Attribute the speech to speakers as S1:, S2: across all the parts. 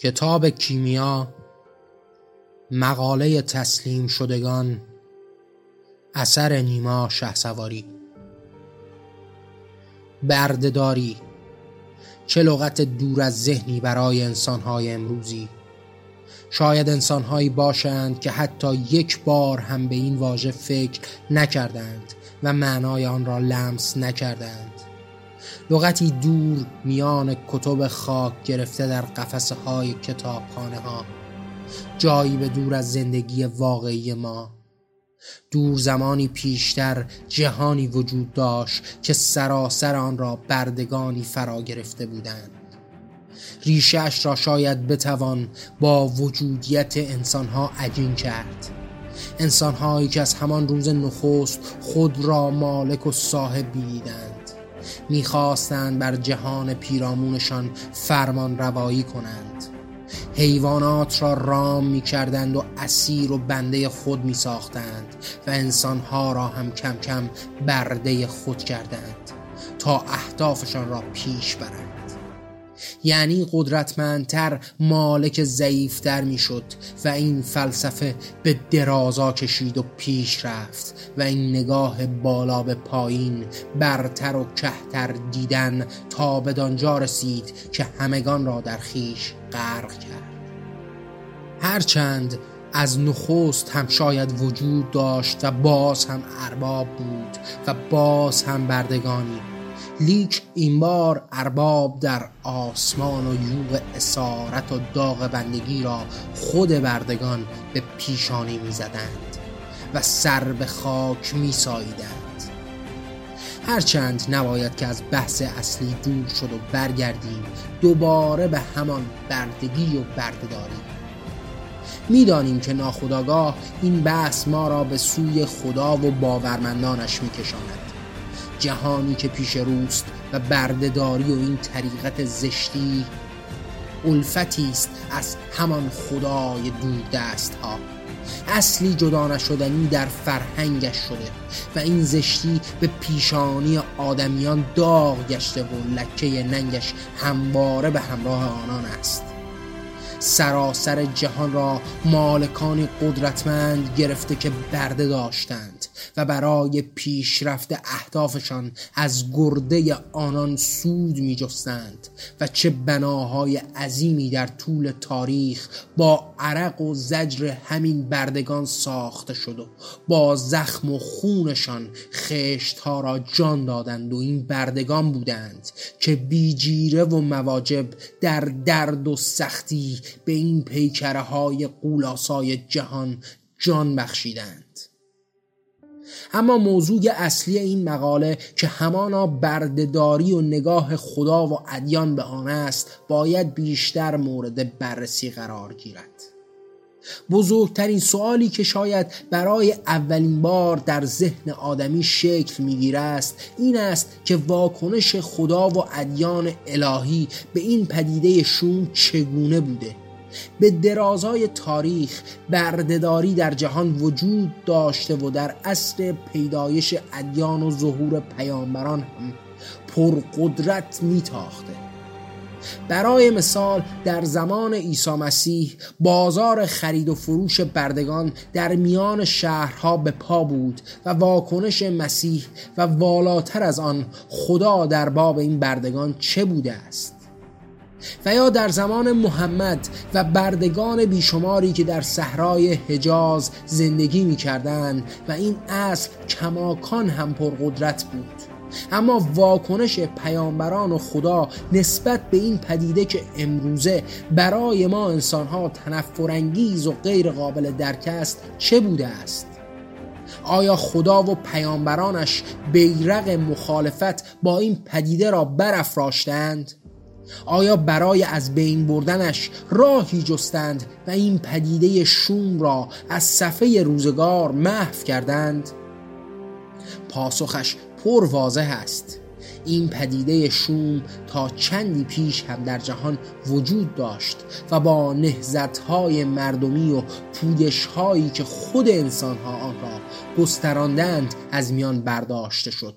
S1: کتاب کیمیا مقاله تسلیم شدگان اثر نیما شهسواری. بردهداری چه لغت دور از ذهنی برای انسانهای امروزی. شاید انسانهایی باشند که حتی یک بار هم به این واژه فکر نکردند و معنای آن را لمس نکردند. لغتی دور میان کتب خاک گرفته در قفسه های کتابخانه ها جایی به دور از زندگی واقعی ما. دور زمانی پیشتر جهانی وجود داشت که سراسر آن را بردگانی فرا گرفته بودند. ریشش را شاید بتوان با وجودیت انسانها عجین کرد. انسانهایی که از همان روز نخست خود را مالک و صاحب بیدند می‌خواستند بر جهان پیرامونشان فرمان روایی کنند. حیوانات را رام می کردند و اسیر و بنده خود می ساختند و انسانها را هم کم کم برده خود کردند تا اهدافشان را پیش برند. یعنی قدرتمندتر مالک ضعیفتر می‌شد و این فلسفه به درازا کشید و پیش رفت و این نگاه بالا به پایین برتر و کهتر دیدن تا به دانجا رسید که همگان را در خیش غرق کرد. هرچند از نخست هم شاید وجود داشت و باز هم ارباب بود و باز هم بردگانی لیک این بار ارباب در آسمان و یوغ اسارت و داغ بندگی را خود بردگان به پیشانی می زدند و سر به خاک می ساییدند هرچند نباید که از بحث اصلی دور شد و برگردیم دوباره به همان بردگی و بردهداری. می‌دانیم که ناخداگاه این بحث ما را به سوی خدا و باورمندانش میکشاند. جهانی که پیش روست و بردهداری و این طریقت زشتی الفتی است از همان خدای دست ها اصلی جدا نشدنی در فرهنگش شده و این زشتی به پیشانی آدمیان داغ گشته و لکه ننگش همواره به همراه آنان است. سراسر جهان را مالکانی قدرتمند گرفته که برده داشتند و برای پیشرفت اهدافشان از گرده آنان سود می جستند و چه بناهای عظیمی در طول تاریخ با عرق و زجر همین بردگان ساخته شد و با زخم و خونشان خشت ها را جان دادند و این بردگان بودند که بیجیره و مواجب در درد و سختی به این پیکره های قولاسای جهان جان بخشیدند. اما موضوع اصلی این مقاله که همانا بردهداری و نگاه خدا و ادیان به آن است باید بیشتر مورد بررسی قرار گیرد. بزرگترین سوالی که شاید برای اولین بار در ذهن آدمی شکل می‌گیره است این است که واکنش خدا و ادیان الهی به این پدیده شوم چگونه بوده. به درازای تاریخ بردهداری در جهان وجود داشته و در اصر پیدایش ادیان و ظهور پیامبران هم پرقدرت میتاخته. برای مثال در زمان عیسی مسیح بازار خرید و فروش بردگان در میان شهرها به پا بود و واکنش مسیح و والاتر از آن خدا در باب این بردگان چه بوده است؟ و یا در زمان محمد و بردگان بیشماری که در صحرای حجاز زندگی می کردن و این اصل کماکان هم پرقدرت بود. اما واکنش پیامبران و خدا نسبت به این پدیده که امروزه برای ما انسانها تنفرانگیز و غیر قابل درک است چه بوده است؟ آیا خدا و پیامبرانش بیرق مخالفت با این پدیده را برافراشتند؟ آیا برای از بین بردنش راهی جستند و این پدیده شوم را از صفحه روزگار محو کردند؟ پاسخش پر واضح است. این پدیده شوم تا چندی پیش هم در جهان وجود داشت و با نهزتهای مردمی و پویشهایی که خود انسانها آن را گستراندند از میان برداشته شد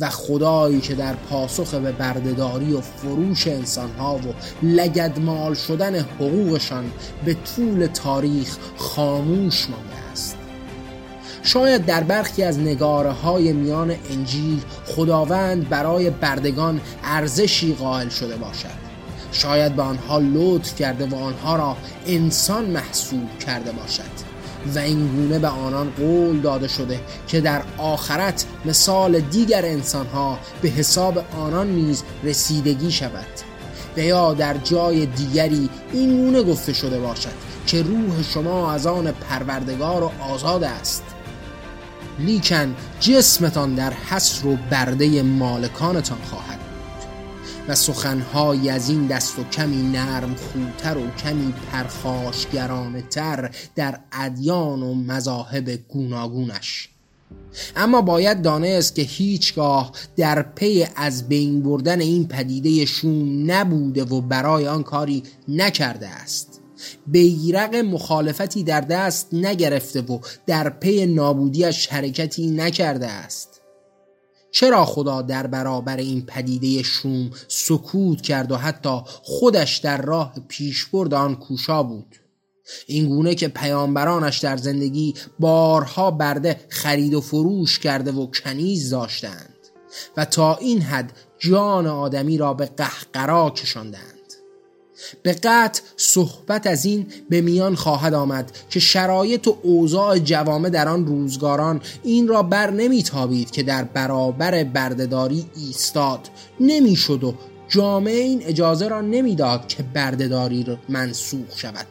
S1: و خدایی که در پاسخ به بردهداری و فروش انسانها و لگدمال شدن حقوقشان به طول تاریخ خاموش مانده است. شاید در برخی از نگاره های میان انجیل خداوند برای بردگان ارزشی قائل شده باشد. شاید به آنها لطف کرده و آنها را انسان محسوب کرده باشد. و این گونه به آنان قول داده شده که در آخرت مثال دیگر انسانها به حساب آنان نیز رسیدگی شود. و یا در جای دیگری این گونه گفته شده باشد که روح شما از آن پروردگار و آزاد است. لیکن جسمتان در حسر و برده مالکانتان خواهد و سخنهای از این دست و کمی نرم خوتر و کمی پرخاشگرانه تر در ادیان و مذاهب گوناگونش. اما باید دانست که هیچگاه در پی از بین بردن این پدیده شوم نبوده و برای آن کاری نکرده است. بیرق مخالفتی در دست نگرفته و در پی نابودیش حرکتی نکرده است. چرا خدا در برابر این پدیده شوم سکوت کرد و حتی خودش در راه پیشبرد آن کوشا بود؟ این گونه که پیامبرانش در زندگی بارها برده خرید و فروش کرده و کنیز داشتند و تا این حد جان آدمی را به قهقرا کشاندند. به قطع صحبت از این به میان خواهد آمد که شرایط و اوضاع جوامع در آن روزگاران این را بر نمیتابید که در برابر بردهداری ایستاد. نمی‌شد و جامعه این اجازه را نمی‌داد که بردهداری را منسوخ شود.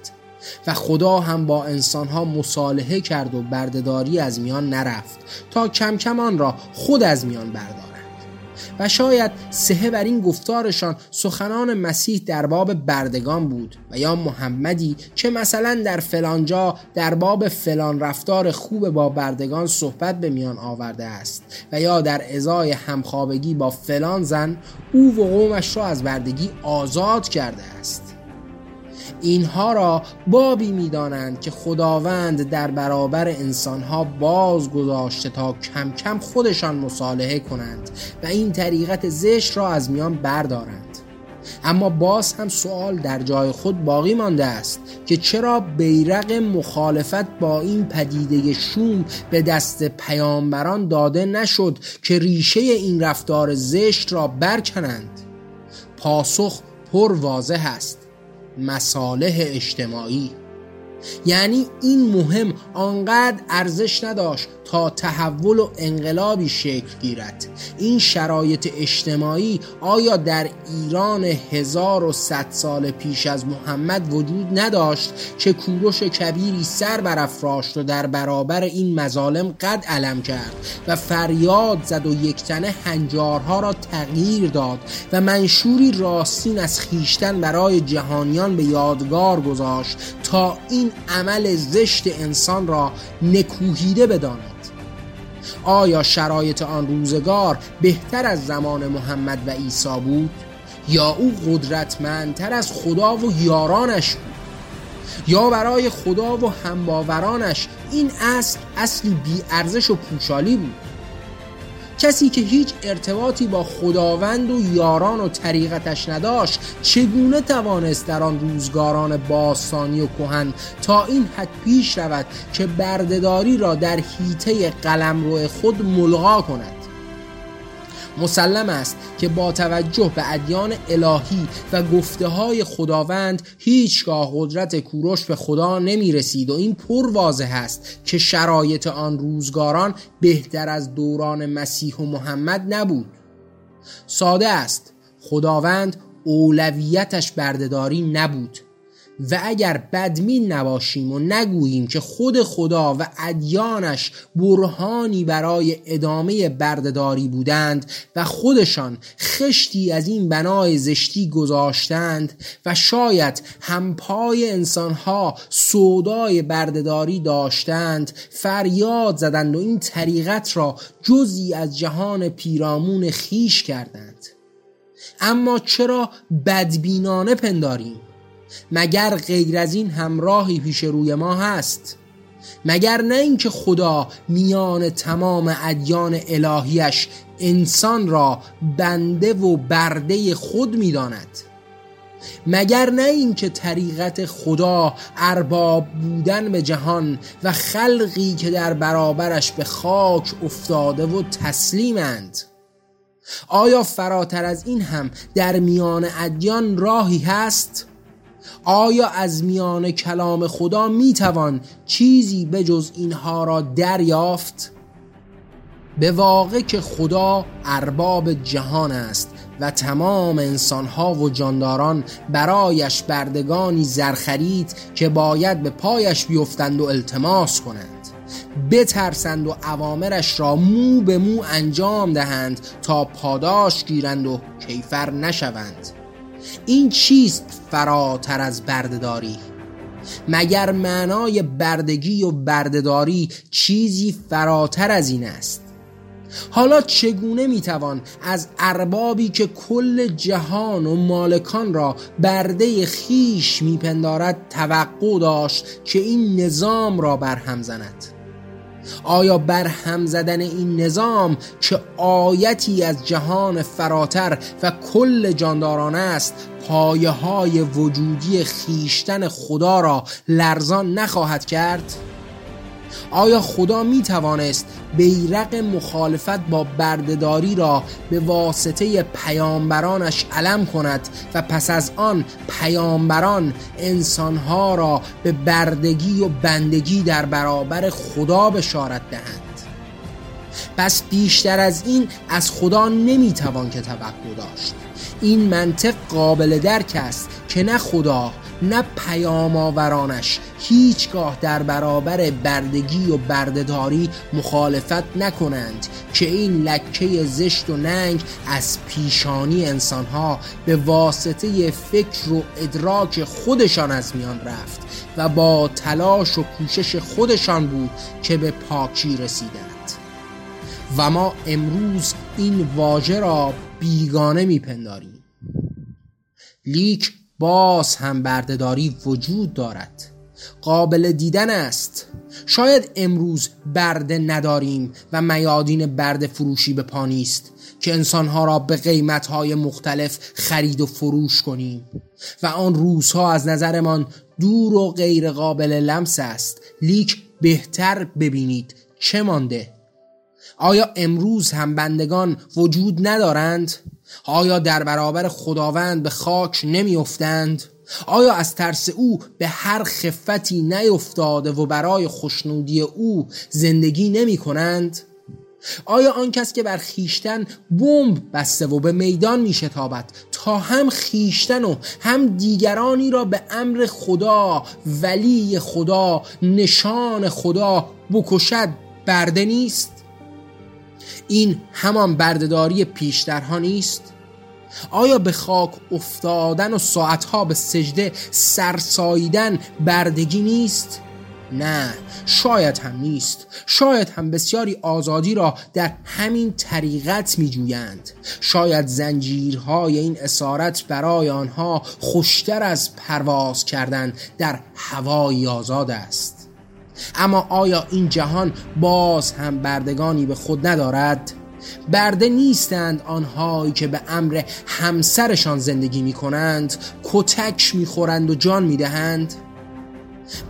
S1: و خدا هم با انسانها مصالحه کرد و بردهداری از میان نرفت تا کم کم آن را خود از میان بردارد. و شاید سهه بر این گفتارشان سخنان مسیح در باب بردگان بود و یا محمدی که مثلا در فلانجا در باب فلان رفتار خوب با بردگان صحبت به میان آورده است و یا در ازای همخوابگی با فلان زن او و قومش را از بردگی آزاد کرده است. اینها را بابی می‌دانند که خداوند در برابر انسانها باز گذاشته تا کم کم خودشان مصالحه کنند و این طریقت زشت را از میان بردارند. اما باز هم سوال در جای خود باقی مانده است که چرا بیرق مخالفت با این پدیده شوم به دست پیامبران داده نشد که ریشه این رفتار زشت را برکنند؟ پاسخ پر واضح است. مصالح اجتماعی. یعنی این مهم آنقدر ارزش نداشت تا تحول و انقلابی شکل گیرد. این شرایط اجتماعی آیا در ایران 1100 سال پیش از محمد وجود نداشت که کوروش کبیری سر برافراشت و در برابر این مظالم قد علم کرد و فریاد زد و یک تنه هنجارها را تغییر داد و منشوری راستین از خیشتن برای جهانیان به یادگار گذاشت تا این عمل زشت انسان را نکوهیده بداند. آیا شرایط آن روزگار بهتر از زمان محمد و عیسی بود؟ یا او قدرتمندتر از خدا و یارانش بود؟ یا برای خدا و همباورانش این اصل اصلی بی ارزش و پوشالی بود؟ کسی که هیچ ارتباطی با خداوند و یاران و طریقتش نداشت چگونه توانست در آن روزگاران باستانی و کهن تا این حد پیش رود که بردهداری را در حیطه قلمرو خود ملغا کند؟ مسلم است که با توجه به ادیان الهی و گفته های خداوند هیچگاه قدرت کوروش به خدا نمی رسید و این پر واضح است که شرایط آن روزگاران بهتر از دوران مسیح و محمد نبود. ساده است. خداوند اولویتش بردهداری نبود. و اگر بدمین نباشیم و نگوییم که خود خدا و ادیانش برهانی برای ادامه بردهداری بودند و خودشان خشتی از این بنای زشتی گذاشتند و شاید همپای انسانها سودای بردهداری داشتند فریاد زدند و این طریقت را جزی از جهان پیرامون خیش کردند. اما چرا بدبینانه پنداریم؟ مگر غیر از این همراهی پیش روی ما هست؟ مگر نه اینکه خدا میان تمام ادیان الهیش انسان را بنده و برده خود می‌داند؟ مگر نه اینکه طریقت خدا ارباب بودن به جهان و خلقی که در برابرش به خاک افتاده و تسلیمند؟ آیا فراتر از این هم در میان ادیان راهی هست؟ آیا از میان کلام خدا می‌توان چیزی به جز اینها را دریافت؟ به واقع که خدا ارباب جهان است و تمام انسانها و جانداران برایش بردگانی زرخرید که باید به پایش بیفتند و التماس کنند بترسند و عوامرش را مو به مو انجام دهند تا پاداش گیرند و کیفر نشوند این چیست فراتر از بردهداری؟ مگر معنای بردگی و بردهداری چیزی فراتر از این است؟ حالا چگونه می‌توان از اربابی که کل جهان و مالکان را برده خیش میپندارد توقع داشت که این نظام را برهم زند؟ آیا بر هم زدن این نظام که آیتی از جهان فراتر و کل جانداران است پایه های وجودی خیشتن خدا را لرزان نخواهد کرد؟ آیا خدا می توانست بیرق مخالفت با بردهداری را به واسطه پیامبرانش علم کند و پس از آن پیامبران انسانها را به بردگی و بندگی در برابر خدا بشارت دهند؟ پس بیشتر از این از خدا نمی‌توان که توقع داشت. این منطق قابل درک است که نه خدا نه پیام آورانش هیچگاه در برابر بردگی و بردهداری مخالفت نکنند که این لکه زشت و ننگ از پیشانی انسانها به واسطه فکر و ادراک خودشان از میان رفت و با تلاش و کوشش خودشان بود که به پاکی رسیدند. و ما امروز این واژه را بیگانه میپنداریم. لیک باز هم بردهداری وجود دارد. قابل دیدن است شاید امروز برده نداریم و میادین برده فروشی به پا نیست که انسانها را به قیمتهای مختلف خرید و فروش کنیم و آن روزها از نظرمان دور و غیر قابل لمس است لیک بهتر ببینید چه مانده آیا امروز هم بندگان وجود ندارند؟ آیا در برابر خداوند به خاک نمیافتند؟ آیا از ترس او به هر خفتی نیفتاده و برای خوشنودی او زندگی نمی کنند؟ آیا آن کس که بر خیشتن بمب بسته و به میدان می تا هم خیشتن و هم دیگرانی را به امر خدا ولی خدا نشان خدا بکشد برده نیست؟ این همان بردهداری پیشترها نیست؟ آیا به خاک افتادن و ساعتها به سجده سرساییدن بردگی نیست؟ نه شاید هم نیست شاید هم بسیاری آزادی را در همین طریقت می جویند شاید زنجیرهای این اسارت برای آنها خوشتر از پرواز کردن در هوای آزاد است اما آیا این جهان باز هم بردگانی به خود ندارد؟ برده نیستند آنهایی که به امر همسرشان زندگی می کنند کتک می خورند و جان می دهند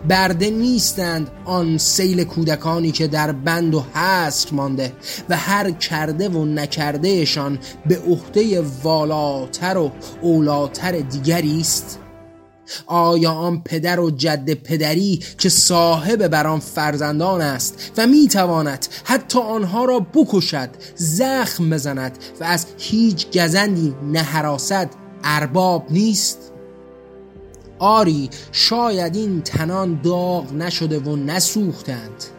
S1: برده نیستند آن سیل کودکانی که در بند و حصر مانده و هر کرده و نکردهشان به عهده والاتر و اولاتر دیگری است. آیا آن پدر و جد پدری که صاحب بر آن فرزندان است و می‌تواند حتی آنها را بکشد زخم بزند و از هیچ گزندی نهراسد ارباب نیست؟ آری شاید این تنان داغ نشده و نسوختند.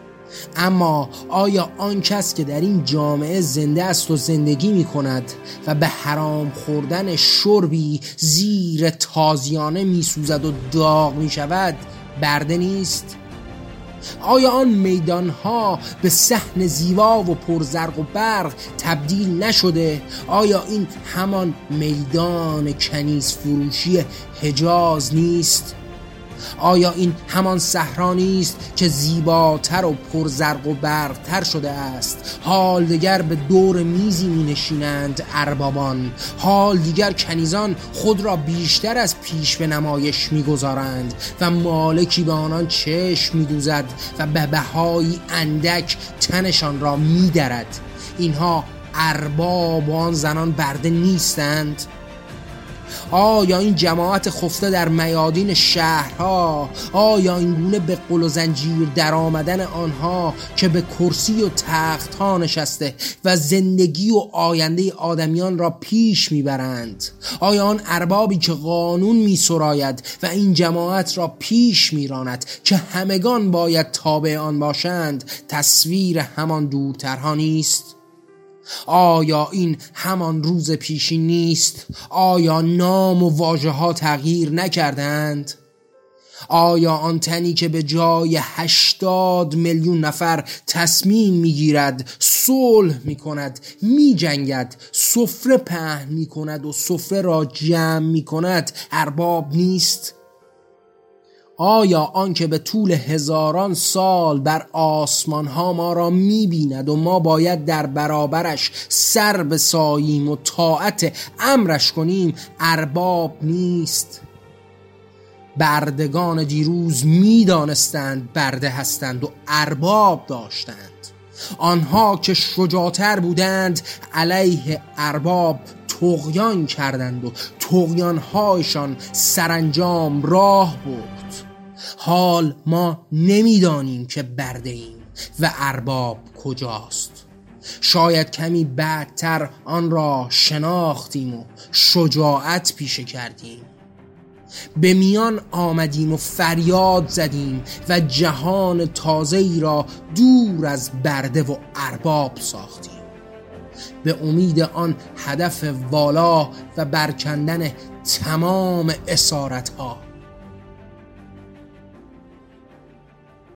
S1: اما آیا آن کس که در این جامعه زنده است و زندگی می کند و به حرام خوردن شربی زیر تازیانه می سوزد و داغ می شود برده نیست؟ آیا آن میدان ها به صحن زیبا و پرزرق و برق تبدیل نشده آیا این همان میدان کنیز فروشی حجاز نیست آیا این همان صحرانی است که زیباتر و پرزرق و برقتر شده است؟ حال دیگر به دور میزی می نشینند اربابان. حال دیگر کنیزان خود را بیشتر از پیش به نمایش می‌گذارند و مالکی به آنان چشم میدوزد و به بهایی اندک تنشان را میدرد. اینها ارباب آن زنان برده نیستند؟ آیا این جماعت خفته در میادین شهرها؟ آیا این گونه به قل و زنجیر در آمدن آنها که به کرسی و تخت ها نشسته و زندگی و آینده آدمیان را پیش می‌برند؟ آیا آن اربابی که قانون می سراید و این جماعت را پیش میراند که همگان باید تابع آن باشند تصویر همان دورترها نیست؟ آیا این همان روز پیشی نیست؟ آیا نام و واژه ها تغییر نکردند؟ آیا آن تنی که به جای هشتاد میلیون نفر تصمیم می‌گیرد صلح می‌کند میجنگد سفره پهن می‌کند و سفره را جمع می‌کند ارباب نیست؟ آیا آنکه به طول هزاران سال بر آسمان ها ما را می‌بیند و ما باید در برابرش سر بساییم و طاعت امرش کنیم ارباب نیست. بردگان دیروز می‌دانستند برده هستند و ارباب داشتند. آنها که شجاعتر بودند علیه ارباب تغیان کردند و تغیانهایشان سرانجام راه بود حال ما نمی‌دانیم که برده ایم و ارباب کجاست. شاید کمی بعدتر آن را شناختیم و شجاعت پیشه کردیم. به میان آمدیم و فریاد زدیم و جهان تازه ای را دور از برده و ارباب ساختیم. به امید آن هدف والا و برکندن تمام اسارت ها